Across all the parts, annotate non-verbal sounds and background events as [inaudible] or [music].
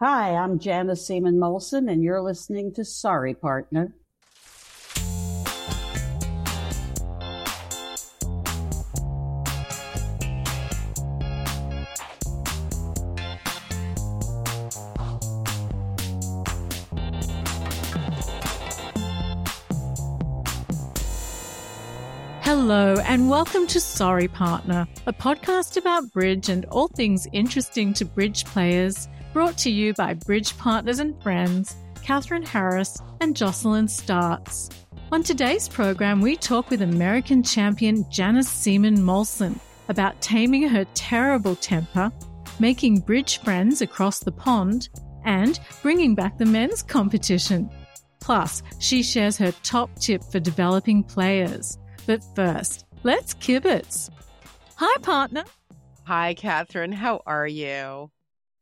Hi, I'm Janice Seamon Molson, and you're listening to Sorry Partner. Hello, and welcome to Sorry Partner, a podcast about bridge and all things interesting to bridge players, brought to you by bridge partners and friends, Catherine Harris and Jocelyn Startz. On today's program, we talk with American champion Janice Seamon Molson about taming her terrible temper, making bridge friends across the pond, and bringing back the men's competition. Plus, she shares her top tip for developing players. But first, let's kibitz. Hi, partner. Hi, Catherine. How are you?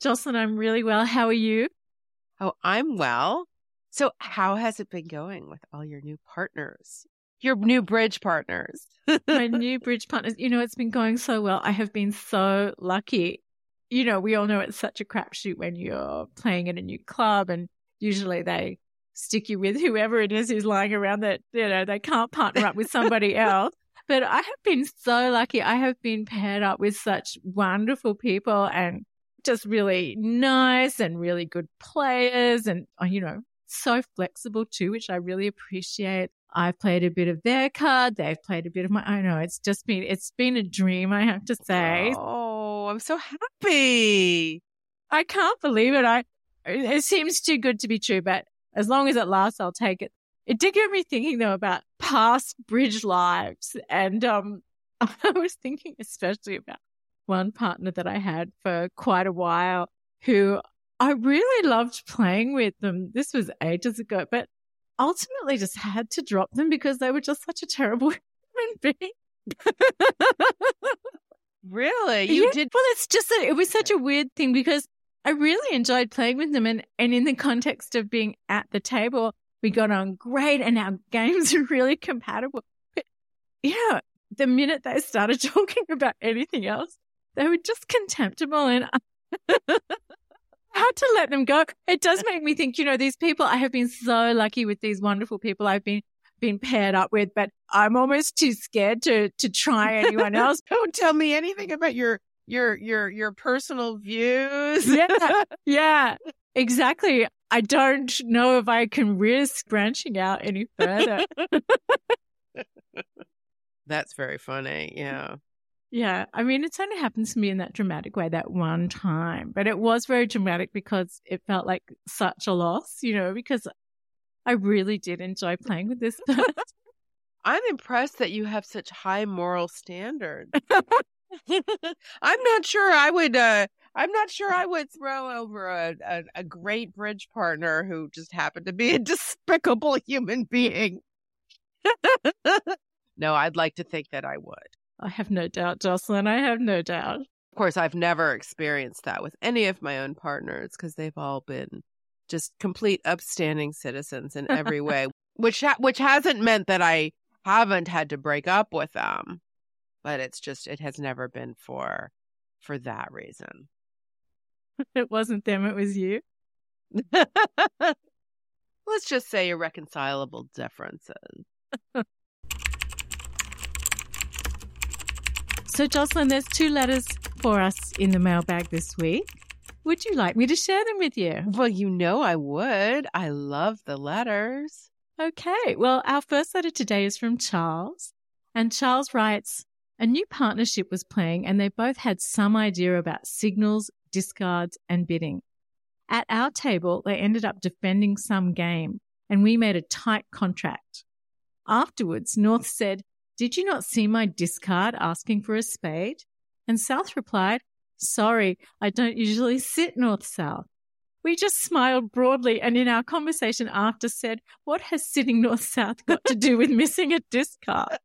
Jocelyn, I'm really well. How are you? Oh, I'm well. So, how has it been going with all your new partners? Your new bridge partners. My [laughs] new bridge partners. You know, it's been going so well. I have been so lucky. You know, we all know it's such a crapshoot when you're playing in a new club, and usually they stick you with whoever it is who's lying around that, you know, they can't partner up with somebody [laughs] else. But I have been so lucky. I have been paired up with such wonderful people and just really nice and really good players and, uh, you know, so flexible too, which I really appreciate. I've played a bit of their card. They've played a bit of my, I know it's just been, it's been a dream, I have to say. Oh, I'm so happy. I can't believe it. I, it seems too good to be true, but as long as it lasts, I'll take it. It did get me thinking though about past bridge lives. And um, [laughs] I was thinking especially about one partner that I had for quite a while who I really loved playing with them. This was ages ago, but ultimately just had to drop them because they were just such a terrible [laughs] human being. really? You yeah, did? Well, it's just, a, it was such a weird thing because I really enjoyed playing with them. And, and in the context of being at the table, we got on great and our [laughs] games are really compatible. But yeah, the minute they started [laughs] talking about anything else, they were just contemptible and [laughs] I had to let them go. It does make me think, you know, these people, I have been so lucky with these wonderful people I've been been paired up with, but I'm almost too scared to to try anyone [laughs] else. Don't tell me anything about your your your your personal views. yeah, [laughs] yeah, exactly. I don't know if I can risk branching out any further. That's very funny. Yeah. Yeah. I mean, it's only happened to me in that dramatic way that one time, but it was very dramatic because it felt like such a loss, you know, because I really did enjoy playing with this person. [laughs] I'm impressed that you have such high moral standards. [laughs] I'm not sure I would. Uh, I'm not sure I would throw over a, a, a great bridge partner who just happened to be a [laughs] despicable human being. no, I'd like to think that I would. I have no doubt, Jocelyn. I have no doubt. Of course, I've never experienced that with any of my own partners because they've all been just complete upstanding citizens in [laughs] every way, which ha- which hasn't meant that I haven't had to break up with them but it's just it has never been for for that reason. [laughs] It wasn't them, it was you. [laughs] Let's just say irreconcilable differences. So, Jocelyn, there's two letters for us in the mailbag this week. Would you like me to share them with you? Well, you know I would. I love the letters. Okay. Well, our first letter today is from Charles. And Charles writes a new partnership was playing and they both had some idea about signals, discards, and bidding. At our table, they ended up defending some game and we made a tight contract. Afterwards, North said, Did you not see my discard asking for a spade? And South replied, Sorry, I don't usually sit north south. We just smiled broadly and in our conversation after said, What has sitting north south got to do with missing a discard?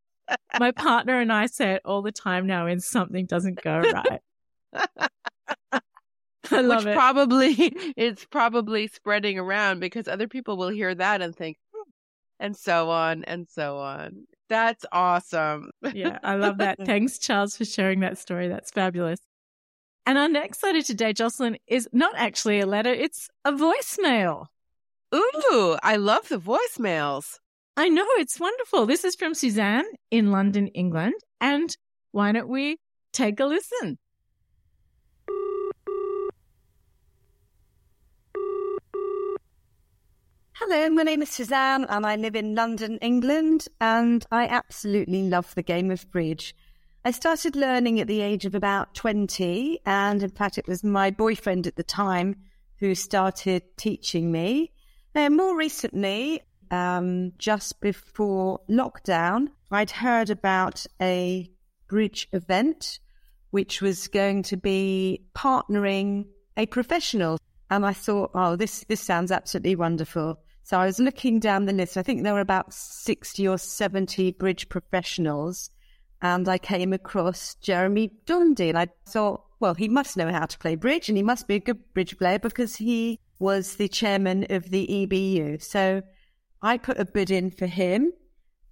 My partner and I say it all the time now when something doesn't go right. I love Which it. probably [laughs] it's probably spreading around because other people will hear that and think, and so on and so on. That's awesome. yeah, I love that. [laughs] Thanks, Charles, for sharing that story. That's fabulous. And our next letter today, Jocelyn, is not actually a letter, it's a voicemail. Ooh, I love the voicemails. I know, it's wonderful. This is from Suzanne in London, England. And why don't we take a listen? Hello, my name is Suzanne and I live in London, England, and I absolutely love the game of bridge. I started learning at the age of about 20, and in fact, it was my boyfriend at the time who started teaching me. Now, more recently, um, just before lockdown, I'd heard about a bridge event which was going to be partnering a professional. And I thought, oh, this, this sounds absolutely wonderful. So I was looking down the list. I think there were about 60 or 70 bridge professionals and I came across Jeremy Dhondy. And I thought, well, he must know how to play bridge and he must be a good bridge player because he was the chairman of the EBU. So I put a bid in for him.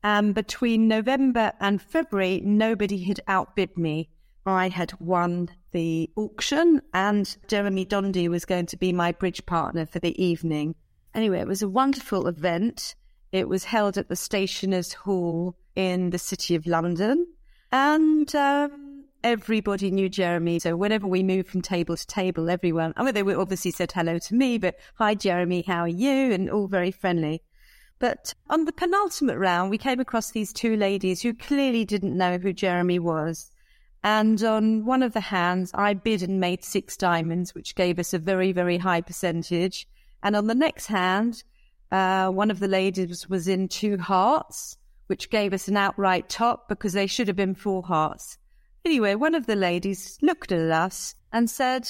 And between November and February, nobody had outbid me. I had won the auction and Jeremy Dhondy was going to be my bridge partner for the evening. Anyway, it was a wonderful event. It was held at the Stationers Hall in the City of London. And um, everybody knew Jeremy. So whenever we moved from table to table, everyone, I mean, they obviously said hello to me, but hi, Jeremy, how are you? And all very friendly. But on the penultimate round, we came across these two ladies who clearly didn't know who Jeremy was. And on one of the hands, I bid and made six diamonds, which gave us a very, very high percentage. And on the next hand, uh, one of the ladies was in two hearts which gave us an outright top because they should have been four hearts. Anyway, one of the ladies looked at us and said,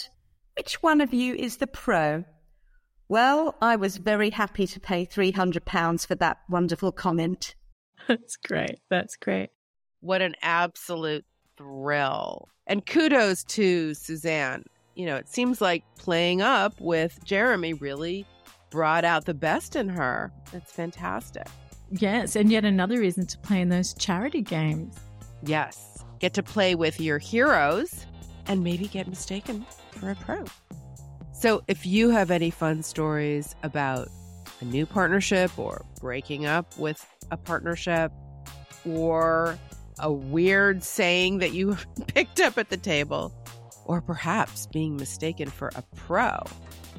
Which one of you is the pro? Well, I was very happy to pay £300 for that wonderful comment. [laughs] That's great. That's great. What an absolute thrill. And kudos to Suzanne. You know, it seems like playing up with Jeremy really brought out the best in her. It's fantastic. Yes, and yet another reason to play in those charity games. Yes, get to play with your heroes and maybe get mistaken for a pro. So, if you have any fun stories about a new partnership or breaking up with a partnership or a weird saying that you [laughs] picked up at the table, or perhaps being mistaken for a pro,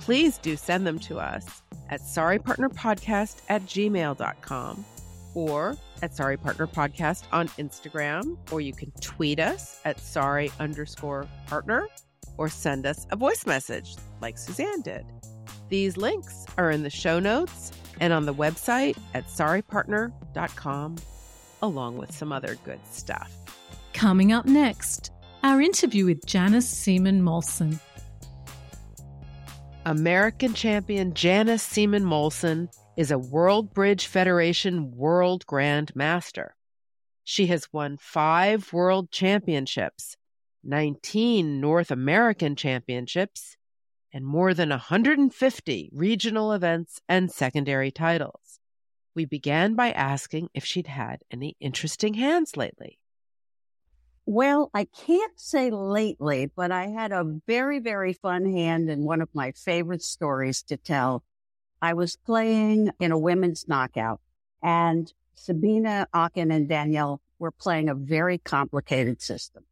please do send them to us at sorrypartnerpodcast at gmail.com or at Sorry Partner Podcast on Instagram, or you can tweet us at sorry underscore partner or send us a voice message like Suzanne did. These links are in the show notes and on the website at sorrypartner.com, along with some other good stuff. Coming up next, our interview with Janice Seamon Molson. American champion Janice Seamon Molson is a World Bridge Federation World Grand Master. She has won five World Championships, 19 North American Championships, and more than 150 regional events and secondary titles. We began by asking if she'd had any interesting hands lately. Well, I can't say lately, but I had a very, very fun hand and one of my favorite stories to tell. I was playing in a women's knockout and Sabine Auken and Daniela were playing a very complicated system,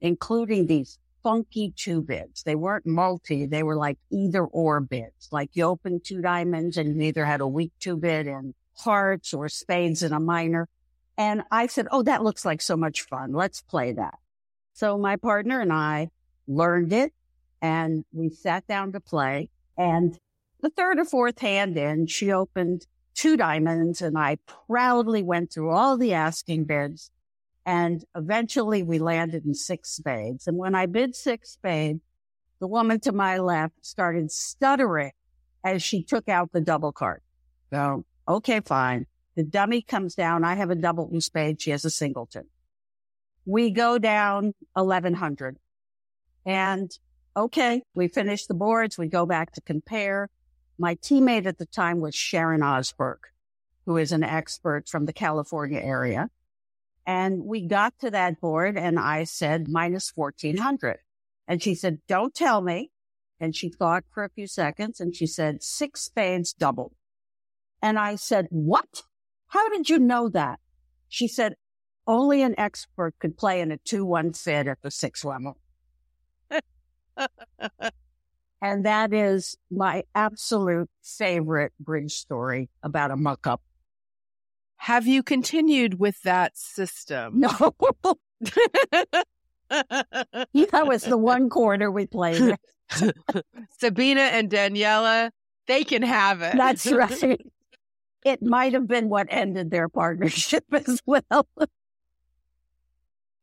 including these funky two bids. They weren't multi. They were like either or bids, like you open two diamonds and you either had a weak two bid and hearts or spades and a minor. And I said, Oh, that looks like so much fun. Let's play that. So my partner and I learned it and we sat down to play. And the third or fourth hand in, she opened two diamonds and I proudly went through all the asking bids. And eventually we landed in six spades. And when I bid six spades, the woman to my left started stuttering as she took out the double card. So, okay, fine. The dummy comes down. I have a double in spade. She has a singleton. We go down 1100 and okay, we finish the boards. We go back to compare. My teammate at the time was Sharon Osberg, who is an expert from the California area. And we got to that board and I said minus 1400. And she said, don't tell me. And she thought for a few seconds and she said, six spades double. And I said, what? How did you know that? She said, only an expert could play in a 2-1 fit at the six level. [laughs] and that is my absolute favorite bridge story about a muck up. Have you continued with that system? No. [laughs] that was the one corner we played. [laughs] Sabine and Daniela, they can have it. That's right. It might have been what ended their partnership [laughs] as well.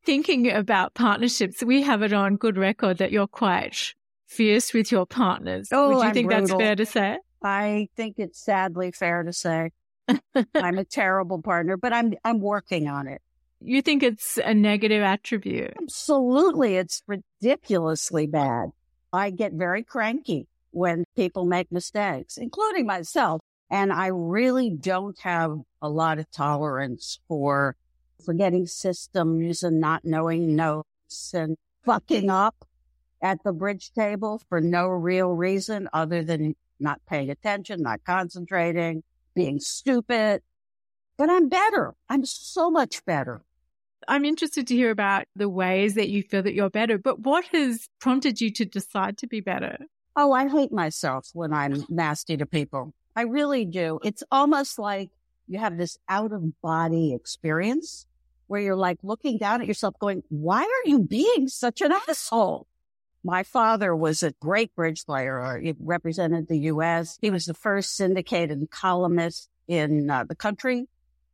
Thinking about partnerships, we have it on good record that you're quite fierce with your partners. Oh, Would you I'm think that's fair to say? I think it's sadly fair to say [laughs] I'm a terrible partner, but I'm I'm working on it. You think it's a negative attribute? Absolutely, it's ridiculously bad. I get very cranky when people make mistakes, including myself, and I really don't have a lot of tolerance for forgetting systems and not knowing notes and fucking up at the bridge table for no real reason other than not paying attention, not concentrating, being stupid. But I'm better. I'm so much better. I'm interested to hear about the ways that you feel that you're better, but what has prompted you to decide to be better? Oh, I hate myself when I'm nasty to people. I really do. It's almost like you have this out of body experience where you're like looking down at yourself going, why are you being such an asshole? My father was a great bridge player. He represented the U.S. He was the first syndicated columnist in uh, the country.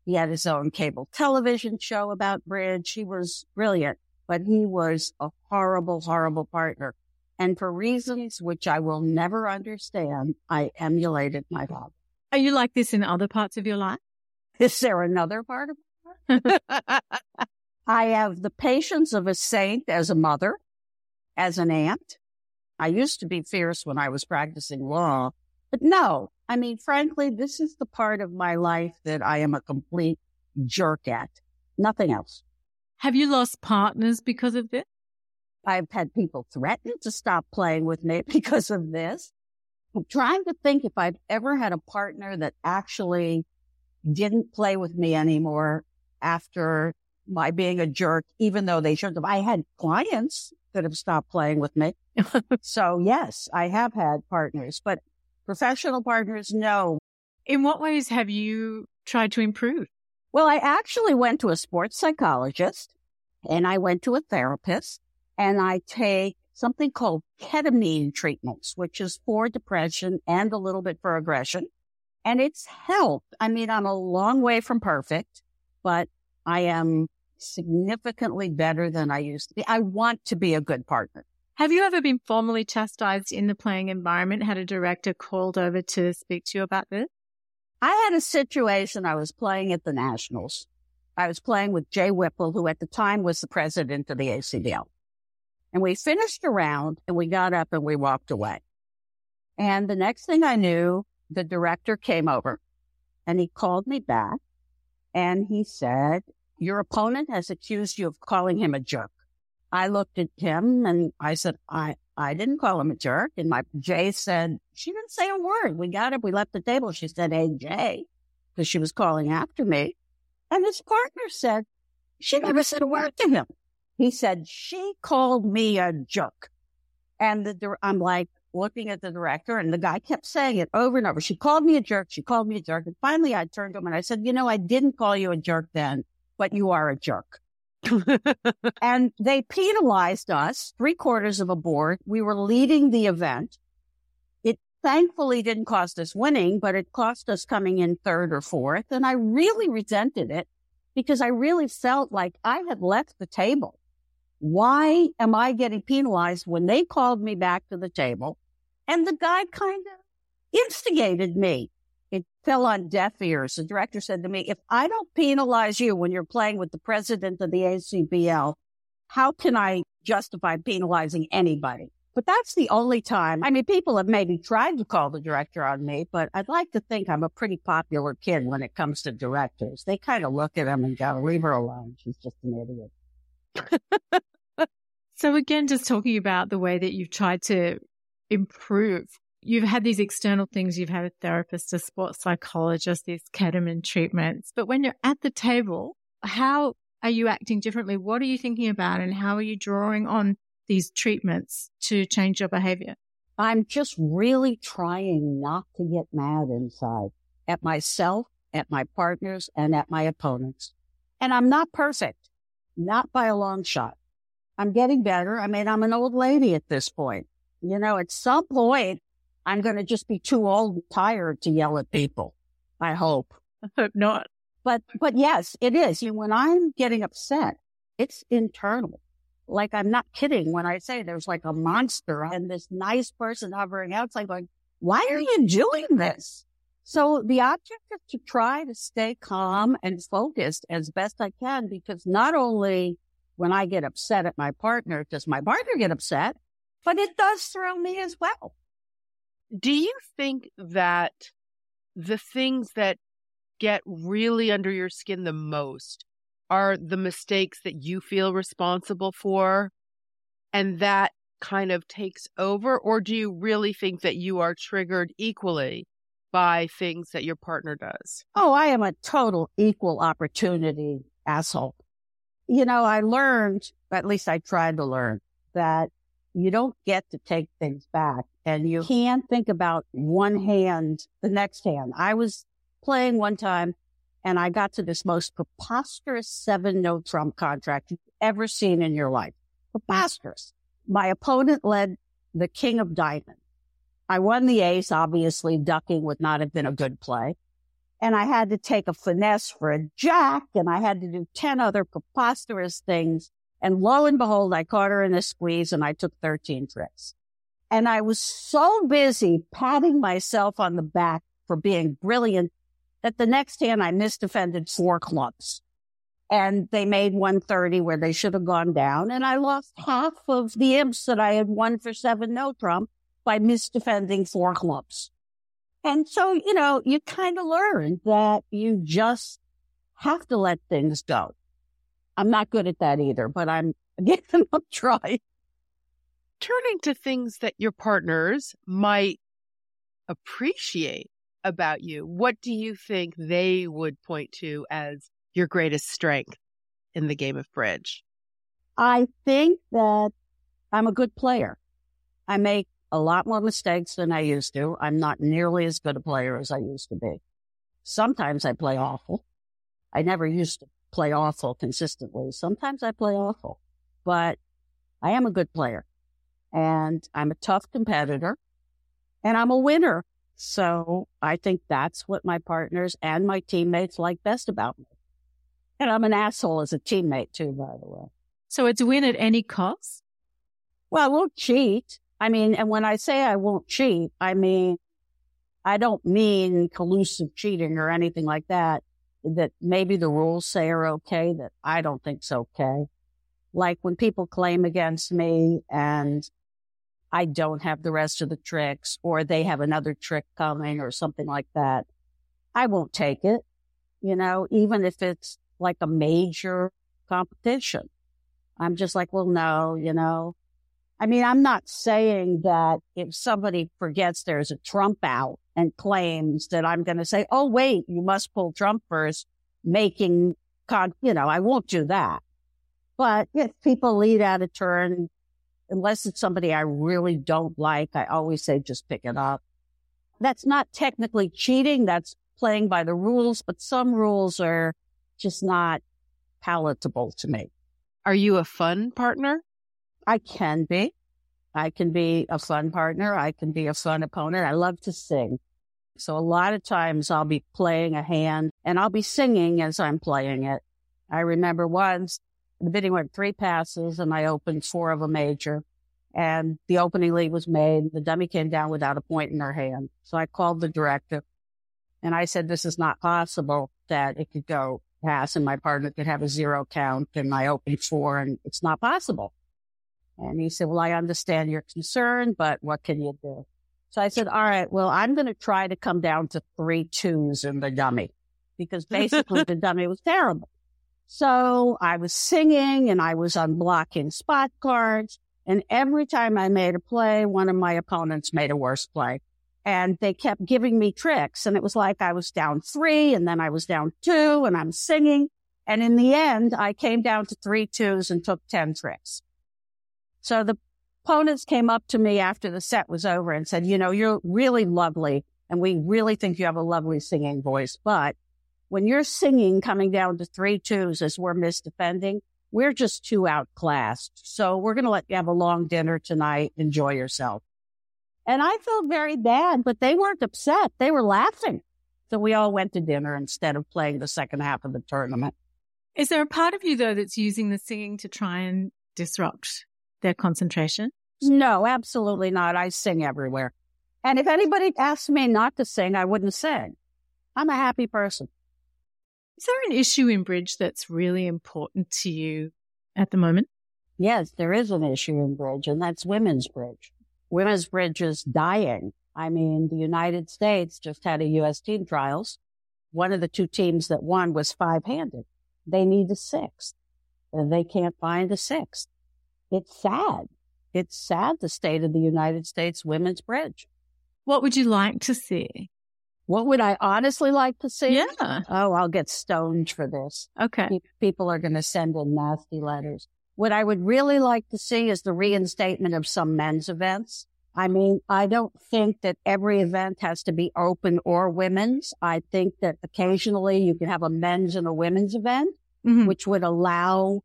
He had his own cable television show about bridge. He was brilliant, but he was a horrible, horrible partner. And for reasons which I will never understand, I emulated my father. Are you like this in other parts of your life? [laughs] Is there another part of? [laughs] I have the patience of a saint as a mother, as an aunt. I used to be fierce when I was practicing law, but no, I mean, frankly, this is the part of my life that I am a complete jerk at. Nothing else. Have you lost partners because of this? I've had people threaten to stop playing with me [laughs] because of this. I'm trying to think if I've ever had a partner that actually didn't play with me anymore after my being a jerk, even though they shouldn't have. I had clients that have stopped playing with me. [laughs] so yes, I have had partners, but professional partners, no. In what ways have you tried to improve? Well, I actually went to a sports psychologist and I went to a therapist and I take something called ketamine treatments, which is for depression and a little bit for aggression. And it's helped. I mean, I'm a long way from perfect, but I am significantly better than I used to be. I want to be a good partner. Have you ever been formally chastised in the playing environment? Had a director called over to speak to you about this? I had a situation. I was playing at the Nationals. I was playing with Jay Whipple, who at the time was the president of the ACBL. And we finished a round and we got up and we walked away. And the next thing I knew, the director came over and he called me back and he said, your opponent has accused you of calling him a jerk. I looked at him and I said, I, I didn't call him a jerk. And my Jay said, she didn't say a word. We got up. We left the table. She said, Hey, Jay, because she was calling after me. And his partner said, she never said a word to him. He said, she called me a jerk. And the, I'm like looking at the director and the guy kept saying it over and over. She called me a jerk. She called me a jerk. And finally I turned to him and I said, you know, I didn't call you a jerk then, but you are a jerk. [laughs] and they penalized us three quarters of a board. We were leading the event. It thankfully didn't cost us winning, but it cost us coming in third or fourth. And I really resented it because I really felt like I had left the table. Why am I getting penalized when they called me back to the table? And the guy kind of instigated me. It fell on deaf ears. The director said to me, if I don't penalize you when you're playing with the president of the ACBL, how can I justify penalizing anybody? But that's the only time. I mean, people have maybe tried to call the director on me, but I'd like to think I'm a pretty popular kid when it comes to directors. They kind of look at him and go, leave her alone. She's just an idiot. [laughs] So again, just talking about the way that you've tried to improve. You've had these external things. You've had a therapist, a sports psychologist, these ketamine treatments. But when you're at the table, how are you acting differently? What are you thinking about and how are you drawing on these treatments to change your behavior? I'm just really trying not to get mad inside at myself, at my partners, and at my opponents. And I'm not perfect, not by a long shot. I'm getting better. I mean, I'm an old lady at this point. You know, at some point, I'm going to just be too old and tired to yell at people. I hope. [laughs] I hope not. But, but yes, it is. You know, when I'm getting upset, it's internal. Like I'm not kidding when I say there's like a monster and this nice person hovering outside going, why are you doing this? So the object is to try to stay calm and focused as best I can because not only when I get upset at my partner, does my partner get upset, but it does throw me as well. Do you think that the things that get really under your skin the most are the mistakes that you feel responsible for and that kind of takes over? Or do you really think that you are triggered equally by things that your partner does? Oh, I am a total equal opportunity asshole. You know, I learned, at least I tried to learn, that you don't get to take things back and you can't think about one hand, the next hand. I was playing one time and I got to this most preposterous seven no trump contract you've ever seen in your life. Mm. Preposterous. My opponent led the king of diamonds. I won the ace, obviously ducking would not have been a good play. And I had to take a finesse for a jack and I had to do 10 other preposterous things. And lo and behold, I caught her in a squeeze and I took 13 tricks. And I was so busy patting myself on the back for being brilliant that the next hand I misdefended four clubs and they made 130 where they should have gone down. And I lost half of the imps that I had won for seven no trump by misdefending four clubs. And so, you know, you kind of learn that you just have to let things go. I'm not good at that either, but I'm [laughs] again, I'm trying. Turning to things that your partners might appreciate about you, what do you think they would point to as your greatest strength in the game of bridge? I think that I'm a good player. I make a lot more mistakes than I used to. I'm not nearly as good a player as I used to be. Sometimes I play awful. I never used to play awful consistently. Sometimes I play awful, but I am a good player and I'm a tough competitor and I'm a winner. So I think that's what my partners and my teammates like best about me. And I'm an asshole as a teammate too, by the way. So it's win at any cost? Well, I won't cheat. I mean, and when I say I won't cheat, I mean, I don't mean collusive cheating or anything like that, that maybe the rules say are okay that I don't think's okay. Like when people claim against me and I don't have the rest of the tricks or they have another trick coming or something like that. I won't take it, you know, even if it's like a major competition. I'm just like, well, no, you know, I mean, I'm not saying that if somebody forgets there's a Trump out and claims that I'm going to say, oh, wait, you must pull Trump first, making, con- you know, I won't do that. But if people lead out of turn, unless it's somebody I really don't like, I always say just pick it up. That's not technically cheating. That's playing by the rules, but some rules are just not palatable to me. Are you a fun partner? I can be. I can be a fun partner. I can be a fun opponent. I love to sing. So a lot of times I'll be playing a hand and I'll be singing as I'm playing it. I remember once the bidding went three passes and I opened four of a major and the opening lead was made. The dummy came down without a point in her hand. So I called the director and I said, this is not possible that it could go pass and my partner could have a zero count and I opened four and it's not possible. And he said, well, I understand your concern, but what can you do? So I said, all right, well, I'm going to try to come down to three twos in the dummy because basically the dummy was terrible. So I was singing and I was unblocking spot cards. And every time I made a play, one of my opponents made a worse play. And they kept giving me tricks. And it was like I was down three and then I was down two and I'm singing. And in the end, I came down to three twos and took 10 tricks. So the opponents came up to me after the set was over and said, you know, you're really lovely. And we really think you have a lovely singing voice. But when you're singing coming down to three twos as we're misdefending, we're just too outclassed. So we're going to let you have a long dinner tonight. Enjoy yourself. And I felt very bad, but they weren't upset. They were laughing. So we all went to dinner instead of playing the second half of the tournament. Is there a part of you though that's using the singing to try and disrupt their concentration? No, absolutely not. I sing everywhere. And if anybody asked me not to sing, I wouldn't sing. I'm a happy person. Is there an issue in bridge that's really important to you at the moment? Yes, there is an issue in bridge, and that's women's bridge. Women's bridge is dying. I mean, the United States just had a U.S. team trials. One of the two teams that won was five handed. They need a sixth. And they can't find a sixth. It's sad. It's sad the state of the United States women's bridge. What would you like to see? What would I honestly like to see? Yeah. Oh, I'll get stoned for this. Okay. People are going to send in nasty letters. What I would really like to see is the reinstatement of some men's events. I mean, I don't think that every event has to be open or women's. I think that occasionally you can have a men's and a women's event, Mhm. which would allow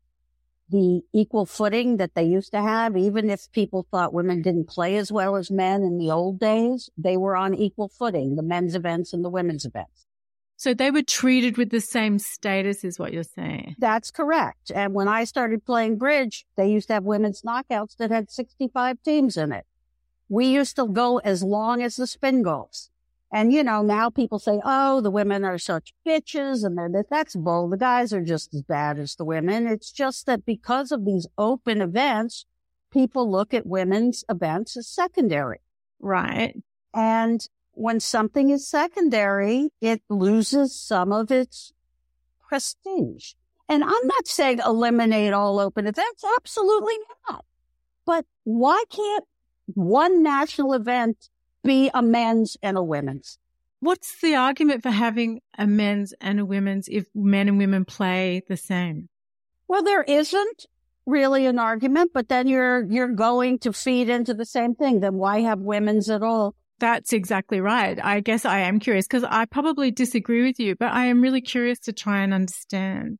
the equal footing that they used to have. Even if people thought women didn't play as well as men in the old days, they were on equal footing, the men's events and the women's events. So they were treated with the same status, is what you're saying. That's correct. And when I started playing bridge, they used to have women's knockouts that had 65 teams in it. We used to go as long as the Spingolds. And you know, now people say, oh, the women are such bitches and they're. That's bull. The guys are just as bad as the women. It's just that because of these open events, people look at women's events as secondary. Right. And when something is secondary, it loses some of its prestige. And I'm not saying eliminate all open events. Absolutely not. But why can't one national event be a men's and a women's? What's the argument for having a men's and a women's if men and women play the same? Well, there isn't really an argument, but then you're, you're going to feed into the same thing. Then why have women's at all? That's exactly right. I guess I am curious because I probably disagree with you, but I am really curious to try and understand.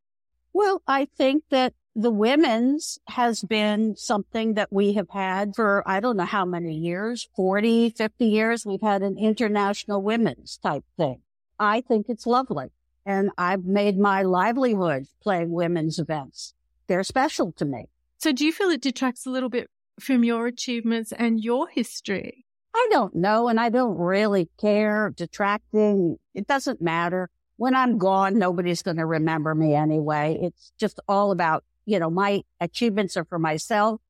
Well, I think that the women's has been something that we have had for, I don't know how many years, 40, 50 years. We've had an international women's type thing. I think it's lovely. And I've made my livelihood playing women's events. They're special to me. So do you feel it detracts a little bit from your achievements and your history? I don't know. And I don't really care. Detracting, it doesn't matter. When I'm gone, nobody's going to remember me anyway. It's just all about, you know, my achievements are for myself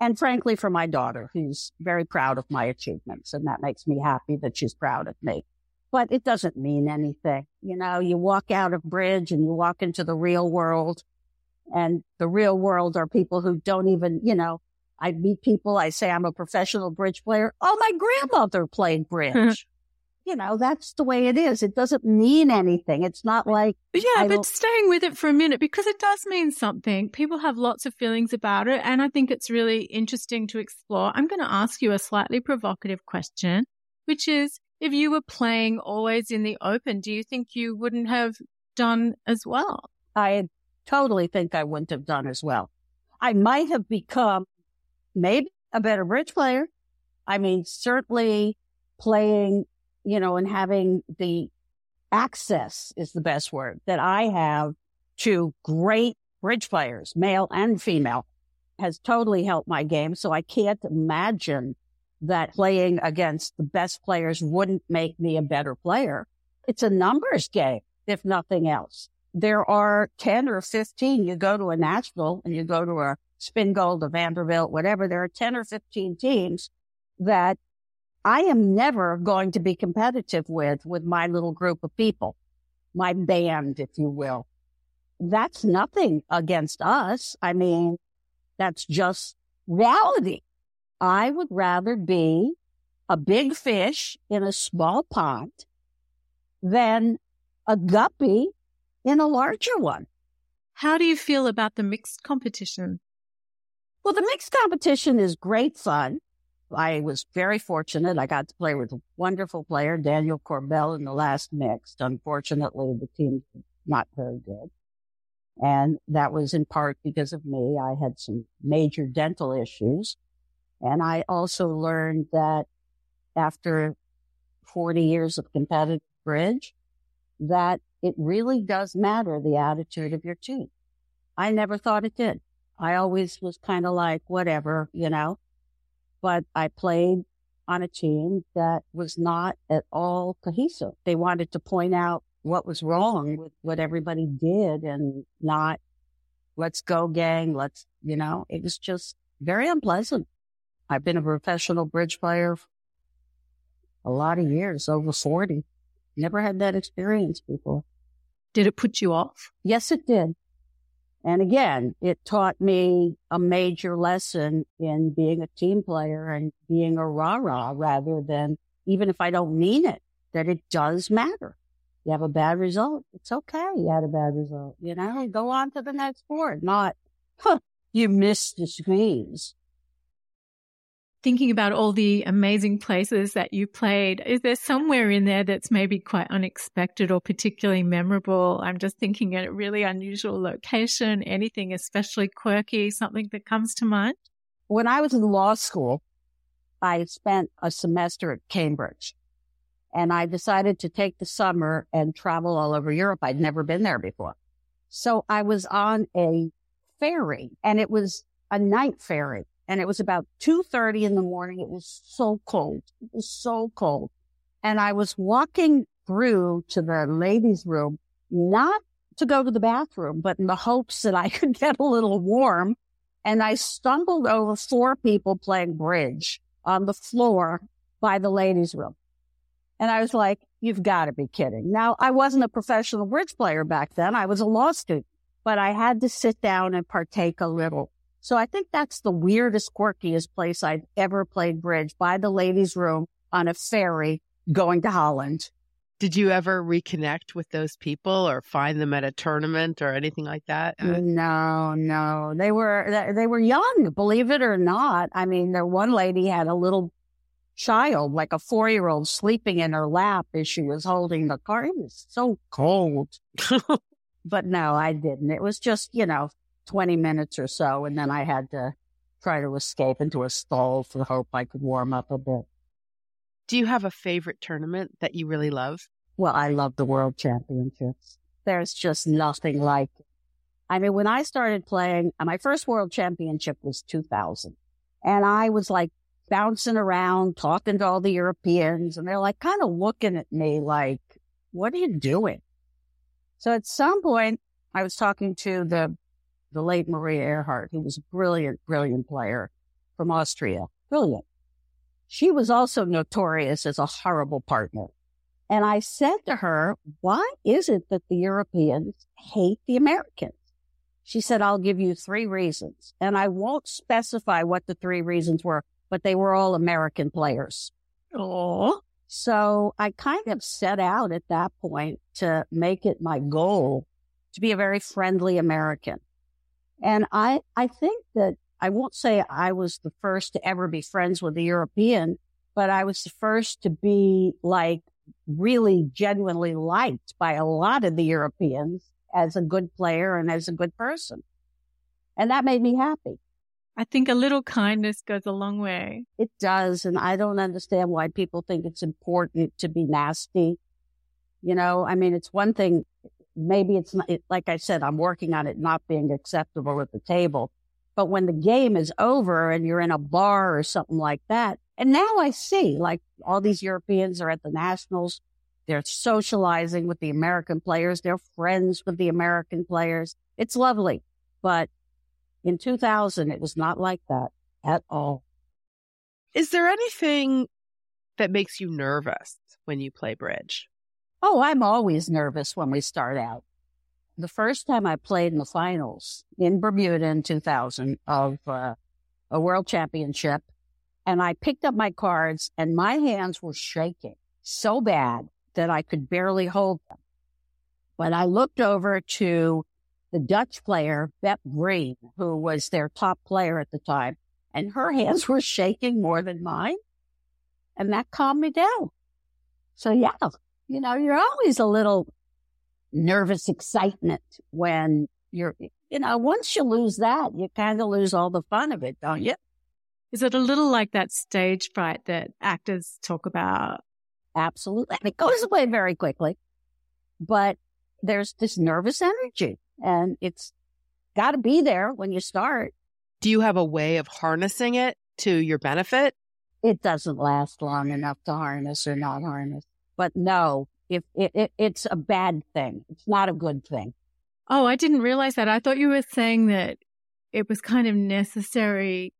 and frankly for my daughter, who's very proud of my achievements. And that makes me happy that she's proud of me. But it doesn't mean anything. You know, you walk out of bridge and you walk into the real world and the real world are people who don't even, you know, I meet people. I say I'm a professional bridge player. Oh, my grandmother played bridge. [laughs] you know, that's the way it is. It doesn't mean anything. It's not like, Yeah, I but staying with it for a minute because it does mean something. People have lots of feelings about it, and I think it's really interesting to explore. I'm going to ask you a slightly provocative question, which is if you were playing always in the open, do you think you wouldn't have done as well? I totally think I wouldn't have done as well. I might have become maybe a better bridge player. I mean, certainly playing, you know, and having the access is the best word that I have to great bridge players, male and female, has totally helped my game. So I can't imagine that playing against the best players wouldn't make me a better player. It's a numbers game, if nothing else. There are 10 or 15. You go to a national and you go to a Spingold, a Vanderbilt, whatever. There are 10 or 15 teams that I am never going to be competitive with, with my little group of people, my band, if you will. that's nothing against us. I mean, that's just reality. I would rather be a big fish in a small pond than a guppy in a larger one. How do you feel about the mixed competition? Well, the mixed competition is great fun. I was very fortunate. I got to play with a wonderful player, Daniel Korbel, in the last mixed. Unfortunately, the team not very good. And that was in part because of me. I had some major dental issues. And I also learned that after 40 years of competitive bridge, that it really does matter the attitude of your team. I never thought it did. I always was kind of like, whatever, you know, but I played on a team that was not at all cohesive. They wanted to point out what was wrong with what everybody did and not let's go gang. Let's, you know, it was just very unpleasant. I've been a professional bridge player a lot of years, over 40. Never had that experience before. Did it put you off? Yes, it did. And again, it taught me a major lesson in being a team player and being a rah rah rather than, even if I don't mean it, that it does matter. You have a bad result. It's okay. You had a bad result. You know, go on to the next board, not, huh, you missed the squeeze. Thinking about all the amazing places that you played, is there somewhere in there that's maybe quite unexpected or particularly memorable? I'm just thinking at a really unusual location, anything especially quirky, something that comes to mind? When I was in law school, I spent a semester at Cambridge and I decided to take the summer and travel all over Europe. I'd never been there before. So I was on a ferry and it was a night ferry and it was about 2.30 in the morning. It was so cold. It was so cold. And I was walking through to the ladies room, not to go to the bathroom, but in the hopes that I [laughs] could get a little warm. And I stumbled over four people playing bridge on the floor by the ladies room. And I was like, you've got to be kidding. Now, I wasn't a professional bridge player back then. I was a law student, but I had to sit down and partake a little. So I think that's the weirdest, quirkiest place I've ever played bridge by the ladies' room on a ferry going to Holland. Did you ever reconnect with those people or find them at a tournament or anything like that? Uh, no, no. They were they were young, believe it or not. I mean, the one lady had a little child, like a four year old sleeping in her lap as she was holding the car. It was so cold. [laughs] but no, I didn't. It was just, you know, 20 minutes or so. And then I had to try to escape into a stall to hope I could warm up a bit. Do you have a favorite tournament that you really love? Well, I love the world championships. There's just nothing like it. I mean, when I started playing, my first world championship was 2000. And I was like bouncing around, talking to all the Europeans, and they're like kind of looking at me like, what are you doing? So at some point, I was talking to the, the late Maria Erhart, who was a brilliant, brilliant player from Austria. Brilliant. She was also notorious as a horrible partner. And I said to her, why is it that the Europeans hate the Americans? She said, I'll give you three reasons. And I won't specify what the three reasons were, but they were all American players. Oh. So I kind of set out at that point to make it my goal to be a very friendly American. And I, I think that I won't say I was the first to ever be friends with a European, but I was the first to be like really genuinely liked by a lot of the Europeans as a good player and as a good person. And that made me happy. I think a little kindness goes a long way. It does. And I don't understand why people think it's important to be nasty. You know, I mean, it's one thing. Maybe it's not, it, like I said, I'm working on it not being acceptable at the table. But when the game is over and you're in a bar or something like that, and now I see like all these Europeans are at the nationals. They're socializing with the American players. They're friends with the American players. It's lovely. But in 2000, it was not like that at all. Is there anything that makes you nervous when you play bridge? Oh, I'm always nervous when we start out. the first time I played in the finals in Bermuda in 2000 of uh, a world championship, and I picked up my cards and my hands were shaking so bad that I could barely hold them. But I looked over to the Dutch player, Bep Vriend, who was their top player at the time, and her [laughs] hands were shaking more than mine. And that calmed me down. So yeah, you know, you're always a little nervous excitement when you're, you know, once you lose that, you kind of lose all the fun of it, don't you? Is it a little like that stage fright that actors talk about? Absolutely. And it goes away very quickly, but there's this nervous energy and it's got to be there when you start. Do you have a way of harnessing it to your benefit? It doesn't last long enough to harness or not harness. But no, if it, it, it's a bad thing, it's not a good thing. Oh, I didn't realize that. I thought you were saying that it was kind of necessary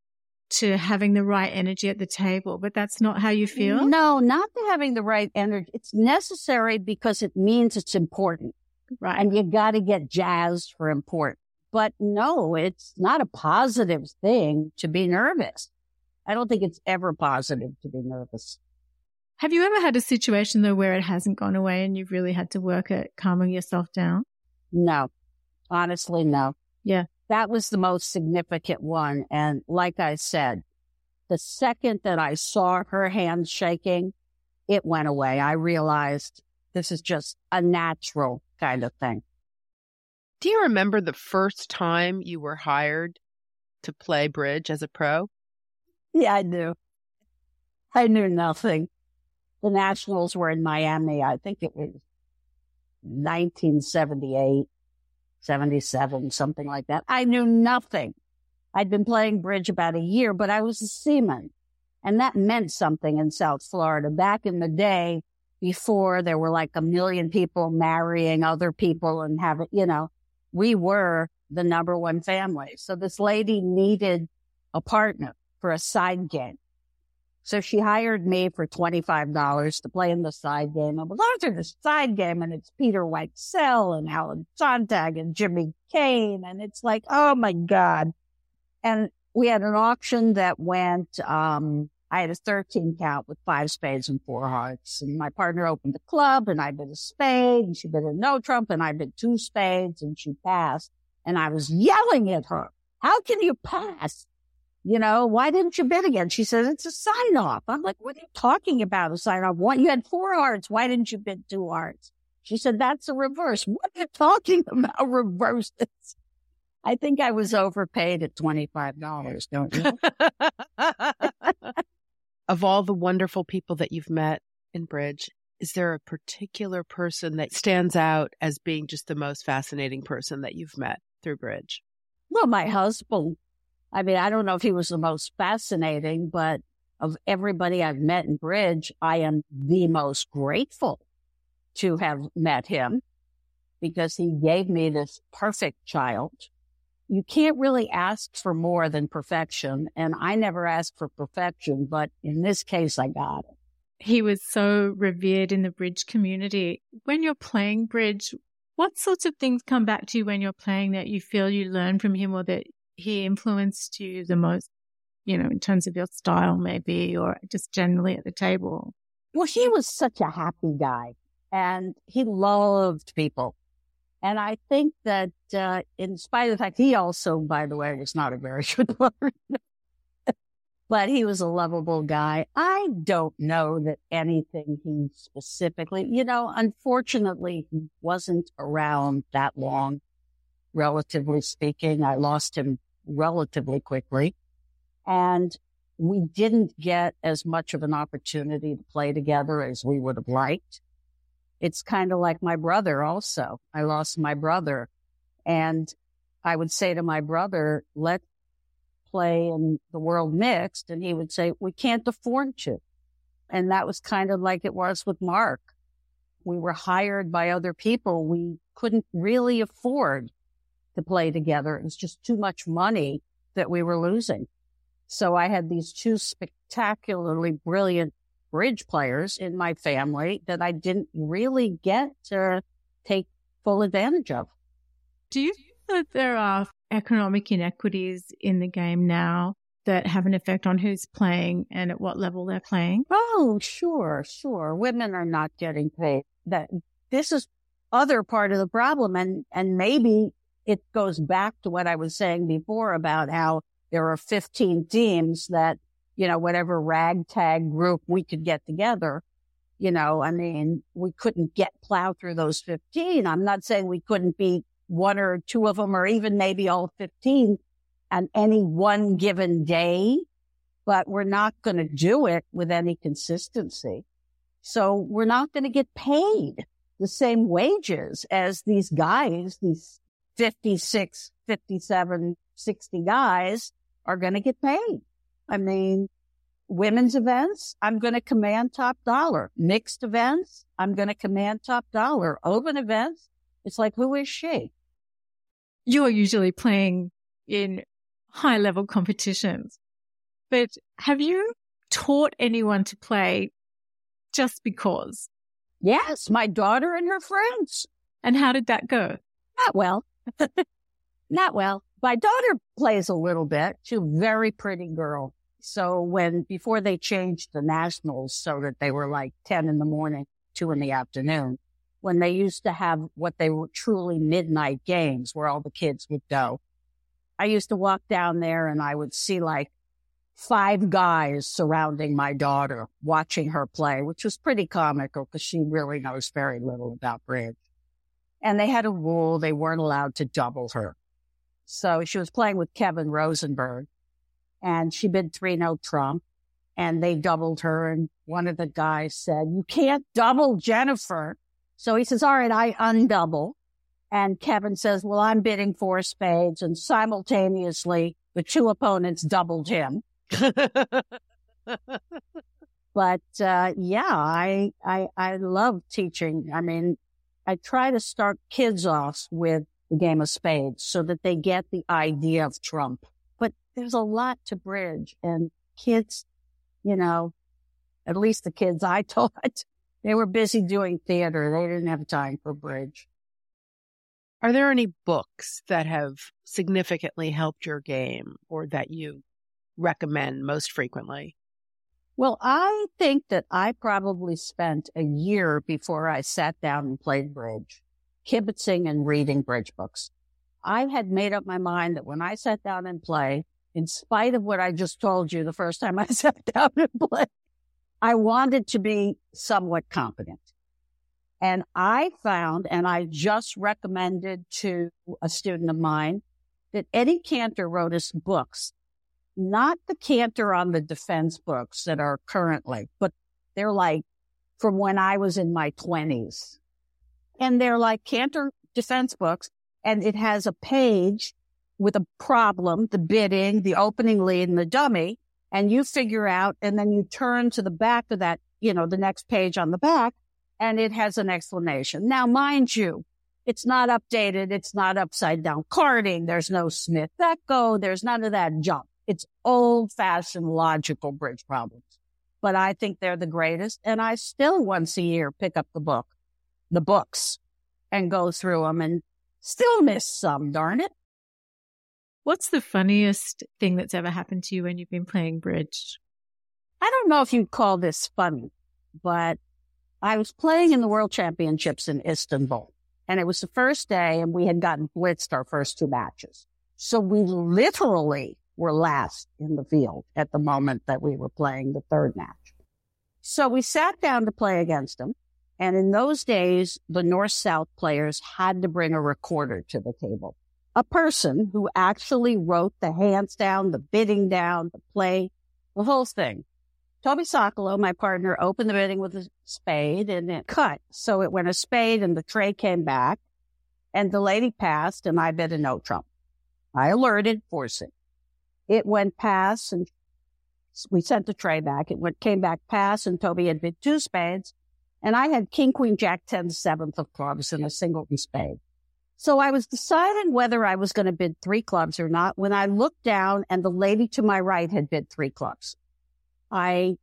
to having the right energy at the table, but that's not how you feel? No, not to having the right energy. It's necessary because it means it's important. Right. And you got to get jazzed for important. But no, it's not a positive thing to be nervous. I don't think it's ever positive to be nervous. Have you ever had a situation though where it hasn't gone away and you've really had to work at calming yourself down? No, honestly, no. Yeah. That was the most significant one. And like I said, the second that I saw her hands shaking, it went away. I realized this is just a natural kind of thing. Do you remember the first time you were hired to play bridge as a pro? Yeah, I do. I knew nothing. The Nationals were in Miami. I think it was 1978, 77, something like that. I knew nothing. I'd been playing bridge about a year, but I was a Seamon. And that meant something in South Florida. Back in the day, before there were like a million people marrying other people and having, you know, we were the number one family. So this lady needed a partner for a side game. So she hired me for $25 to play in the side game. I'm going to the side game and it's Peter Weichsel and Alan Sontag and Jimmy Cayne. And it's like, oh my God. And we had an auction that went, um, I had a 13 count with five spades and four hearts. And my partner opened the club and I bid a spade and she bid a no trump and I bid two spades and she passed. And I was yelling at her. How can you pass? You know, why didn't you bid again? She says, it's a sign off. I'm like, what are you talking about? A sign off? What? You had four hearts. Why didn't you bid two hearts? She said, that's a reverse. [laughs] What are you talking about reverses? I think I was overpaid at $25, don't you? [laughs] of all the wonderful people that you've met in Bridge, is there a particular person that stands out as being just the most fascinating person that you've met through Bridge? Well, my husband I mean, I don't know if he was the most fascinating, but of everybody I've met in Bridge, I am the most grateful to have met him because he gave me this perfect child. You can't really ask for more than perfection. And I never asked for perfection, but in this case, I got it. He was so revered in the bridge community. When you're playing bridge, what sorts of things come back to you when you're playing that you feel you learn from him or that he influenced you the most, you know, in terms of your style, maybe, or just generally at the table? Well, he was such a happy guy and he loved people. And I think that, uh, in spite of the fact he also, by the way, was not a very [laughs] good player, but he was a lovable guy. I don't know that anything he specifically, you know, unfortunately, he wasn't around that long, relatively speaking. I lost him relatively quickly. And we didn't get as much of an opportunity to play together as we would have liked. It's kind of like my brother also. I lost my brother and I would say to my brother, let's play in the world mixed. And he would say, we can't afford to. And that was kind of like it was with Mark. We were hired by other people. We couldn't really afford to play together. It was just too much money that we were losing. So I had these two spectacularly brilliant bridge players in my family that I didn't really get to take full advantage of. Do you think that there are economic inequities in the game now that have an effect on who's playing and at what level they're playing? Oh, sure, sure. Women are not getting paid. That this is other part of the problem. And, and maybe it goes back to what I was saying before about how there are 15 teams that, you know, whatever ragtag group we could get together, you know, I mean, we couldn't get plow through those 15. I'm not saying we couldn't beat one or two of them or even maybe all 15 on any one given day, but we're not going to do it with any consistency. So we're not going to get paid the same wages as these guys, these 56, 57, 60 guys are going to get paid. I mean, women's events, I'm going to command top dollar. Mixed events, I'm going to command top dollar. Open events, it's like, who is she? You're usually playing in high level competitions, but have you taught anyone to play just because? Yes, my daughter and her friends. And how did that go? Not well. [laughs] Not well. My daughter plays a little bit. She's a very pretty girl. So when, before they changed the nationals so that they were like 10 in the morning, two in the afternoon, when they used to have what they were truly midnight games where all the kids would go. I used to walk down there and I would see like five guys surrounding my daughter watching her play, which was pretty comical because she really knows very little about bridge. And they had a rule they weren't allowed to double her. So she was playing with Kevin Rosenberg and she bid 3 no trump and they doubled her. And one of the guys said, you can't double Jennifer. So he says, all right, I undouble. And Kevin says, well, I'm bidding four spades and simultaneously the two opponents doubled him. [laughs] but uh, yeah, I, I I love teaching. I mean, I try to start kids off with the game of spades so that they get the idea of trump. But there's a lot to bridge, and kids, you know, at least the kids I [laughs] taught, they were busy doing theater. They didn't have time for bridge. Are there any books that have significantly helped your game or that you recommend most frequently? Well, I think that I probably spent a year before I sat down and played bridge, kibitzing and reading bridge books. I had made up my mind that when I sat down and play, in spite of what I just told you the first time [laughs] I sat down and played, I wanted to be somewhat competent. And I found, and I just recommended to a student of mine, that Eddie Kantar wrote his books not the Kantar on the defense books that are currently, but they're like from when I was in my twenties. And they're like Kantar defense books. And it has a page with a problem, the bidding, the opening lead and the dummy. And you figure out, and then you turn to the back of that, you know, the next page on the back and it has an explanation. Now, mind you, it's not updated. It's not upside down carding. There's no Smith Echo. There's none of that junk. It's old fashioned logical bridge problems, but I think they're the greatest. And I still once a year pick up the book, the books and go through them and still miss some, darn it. What's the funniest thing that's ever happened to you when you've been playing bridge? I don't know if you'd call this funny, but I was playing in the world championships in Istanbul and it was the first day and we had gotten blitzed our first two matches. So we literally were last in the field at the moment that we were playing the third match. So we sat down to play against them. And in those days, the North South players had to bring a recorder to the table. A person who actually wrote the hands down, the bidding down, the play, the whole thing. Tobi Sokolow, my partner, opened the bidding with a spade and it cut. So it went a spade and the tray came back and the lady passed and I bid a no trump. I alerted, forcing. It went pass and we sent the tray back. It went, came back pass and Tobi had bid two spades and I had king, queen, jack, 10, seventh of clubs and a single spade. So I was deciding whether I was going to bid three clubs or not when I looked down and the lady to my right had bid three clubs. I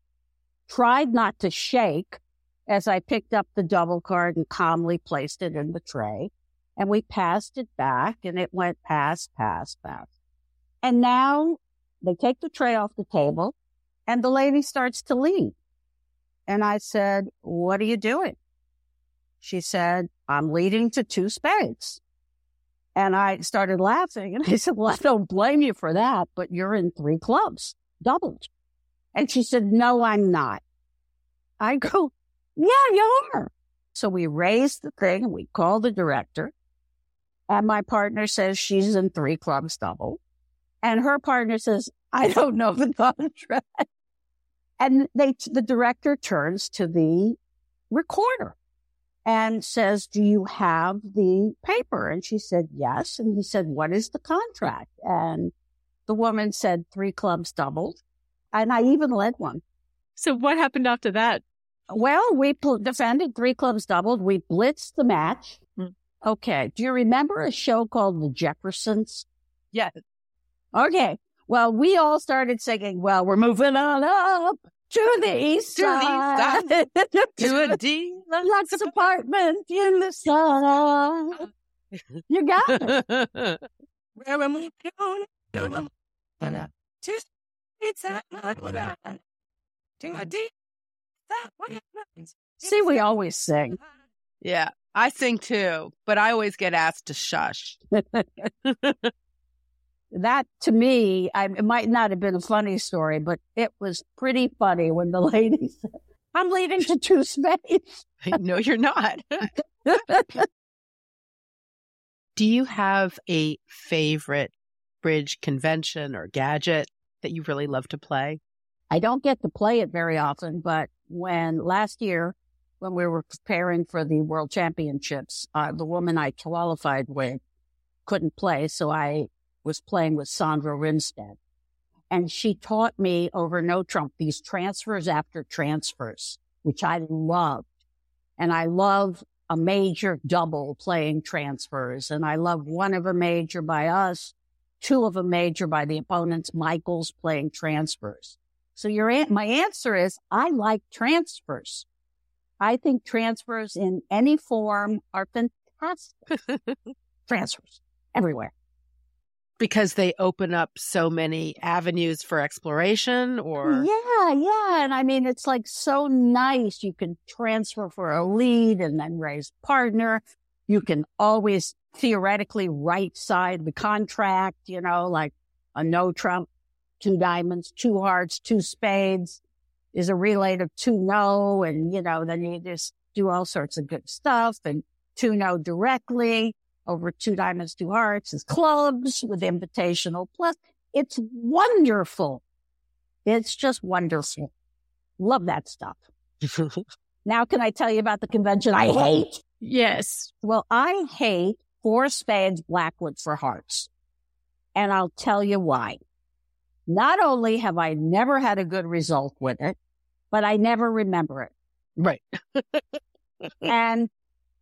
tried not to shake as I picked up the double card and calmly placed it in the tray. And we passed it back and it went pass, pass, pass. And now they take the tray off the table and the lady starts to leave. And I said, what are you doing? She said, I'm leading to two spades. And I started laughing and I said, well, I don't blame you for that, but you're in three clubs, doubled. And she said, no, I'm not. I go, yeah, you are. So we raised the thing and we called the director and my partner says she's in three clubs double. And her partner says, I don't know the [laughs] contract. And they, the director turns to the recorder and says, do you have the paper? And she said, yes. And he said, what is the contract? And the woman said, three clubs doubled. And I even led one. So what happened after that? Well, we defended three clubs doubled. We blitzed the match. Mm. Okay. Do you remember a show called The Jeffersons? Yes. Okay. Well, we all started singing, well, we're moving on up to the east to side. The east side. [laughs] to a [laughs] deluxe apartment in the sun. You got it. [laughs] Where am I going? To it's at to a deep See, we always sing. Yeah, I sing too, but I always get asked to shush. That to me, I, it might not have been a funny story, but it was pretty funny when the [laughs] lady said, I'm leaving to two spades. no, you're not. [laughs] Do you have a favorite bridge convention or gadget that you really love to play? I don't get to play it very often, but when last year, when we were preparing for the world championships, uh, the woman I qualified with couldn't play. So I was playing with Sandra Rimstedt and she taught me over no trump these transfers after transfers, which I loved. And I love a major double playing transfers. And I love one of a major by us, two of a major by the opponents, Michaels playing transfers. So your, my answer is I like transfers. I think transfers in any form are fantastic. [laughs] transfers everywhere. Because they open up so many avenues for exploration or? Yeah, yeah. And I mean, it's like so nice. You can transfer for a lead and then raise partner. You can always theoretically right side the contract, you know, like a no trump two diamonds, two hearts, two spades is a relay of two no. And, you know, then you just do all sorts of good stuff and two no directly over two diamonds, two hearts is clubs with invitational plus. It's wonderful. It's just wonderful. Love that stuff. [laughs] now, can I tell you about the convention I hate? Yes. Well, I hate four spades Blackwood for hearts. And I'll tell you why. Not only have I never had a good result with it, but I never remember it. Right. [laughs] and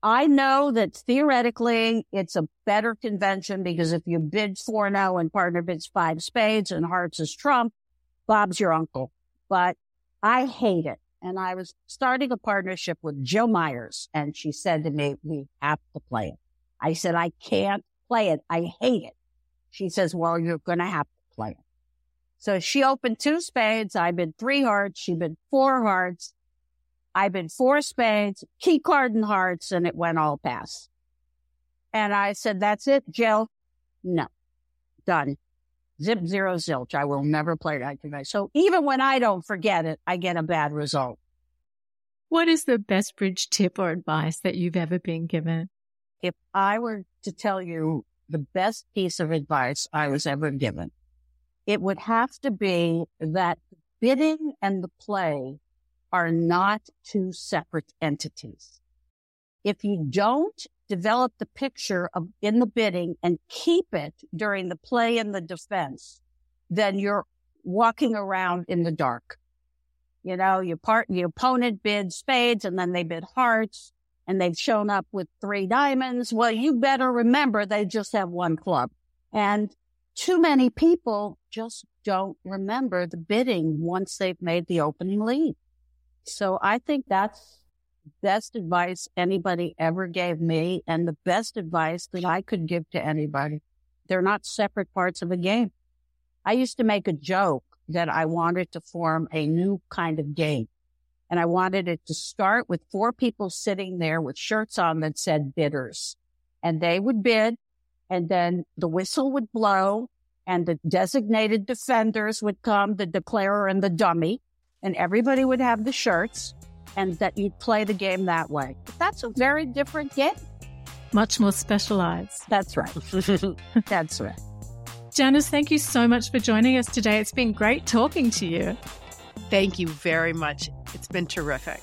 I know that theoretically it's a better convention because if you bid four now oh and partner bids five spades and hearts is trump, Bob's your uncle. But I hate it. And I was starting a partnership with Jill Meyers and she said to me, we have to play it. I said, I can't play it. I hate it. She says, well, you're going to have to play it. So she opened two spades. I bid three hearts. She bid four hearts. I bid four spades, key card and hearts, and it went all pass. And I said, that's it, Jill. No, done. Zip zero zilch. I will never play that tonight. So even when I don't forget it, I get a bad result. What is the best bridge tip or advice that you've ever been given? If I were to tell you the best piece of advice I was ever given, it would have to be that bidding and the play are not two separate entities. If you don't develop the picture of in the bidding and keep it during the play and the defense, then you're walking around in the dark. You know, your part, the opponent bids spades and then they bid hearts and they've shown up with three diamonds. Well, you better remember they just have one club. And too many people just don't remember the bidding once they've made the opening lead. So I think that's best advice anybody ever gave me and the best advice that I could give to anybody. They're not separate parts of a game. I used to make a joke that I wanted to form a new kind of game. And I wanted it to start with four people sitting there with shirts on that said bidders. And they would bid, and then the whistle would blow, and the designated defenders would come, the declarer and the dummy, and everybody would have the shirts, and that you'd play the game that way. But that's a very different game. Much more specialized. That's right. [laughs] that's right. Janice, thank you so much for joining us today. It's been great talking to you. Thank you very much. It's been terrific.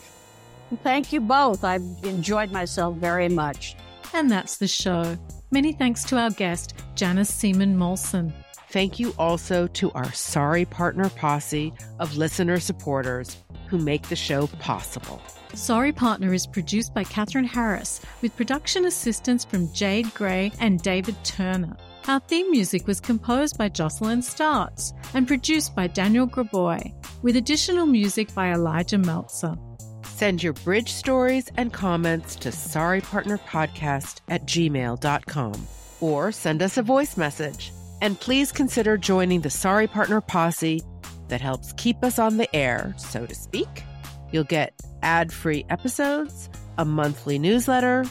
Thank you both. I've enjoyed myself very much. And that's the show. Many thanks to our guest, Janice Seamon Molson. Thank you also to our Sorry Partner posse of listener supporters who make the show possible. Sorry Partner is produced by Katherine Harris with production assistance from Jade Gray and David Turner. Our theme music was composed by Jocelyn Startz and produced by Daniel Graboy, with additional music by Elijah Meltzer. Send your bridge stories and comments to sorrypartnerpodcast at gmail.com or send us a voice message. And please consider joining the Sorry Partner Posse that helps keep us on the air, so to speak. You'll get ad free episodes, a monthly newsletter,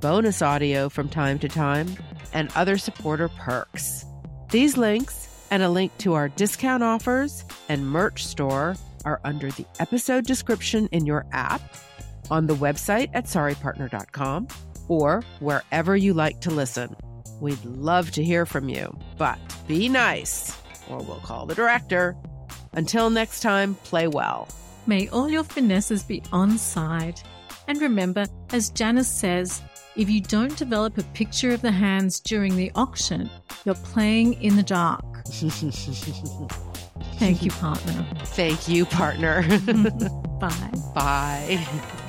bonus audio from time to time, and other supporter perks. These links and a link to our discount offers and merch store are under the episode description in your app, on the website at sorrypartner.com, or wherever you like to listen. We'd love to hear from you, but be nice, or we'll call the director. Until next time, play well. May all your finesses be on side. And remember, as Janice says, if you don't develop a picture of the hands during the auction, you're playing in the dark. [laughs] Thank you, partner. Thank you, partner. [laughs] [laughs] Bye. Bye.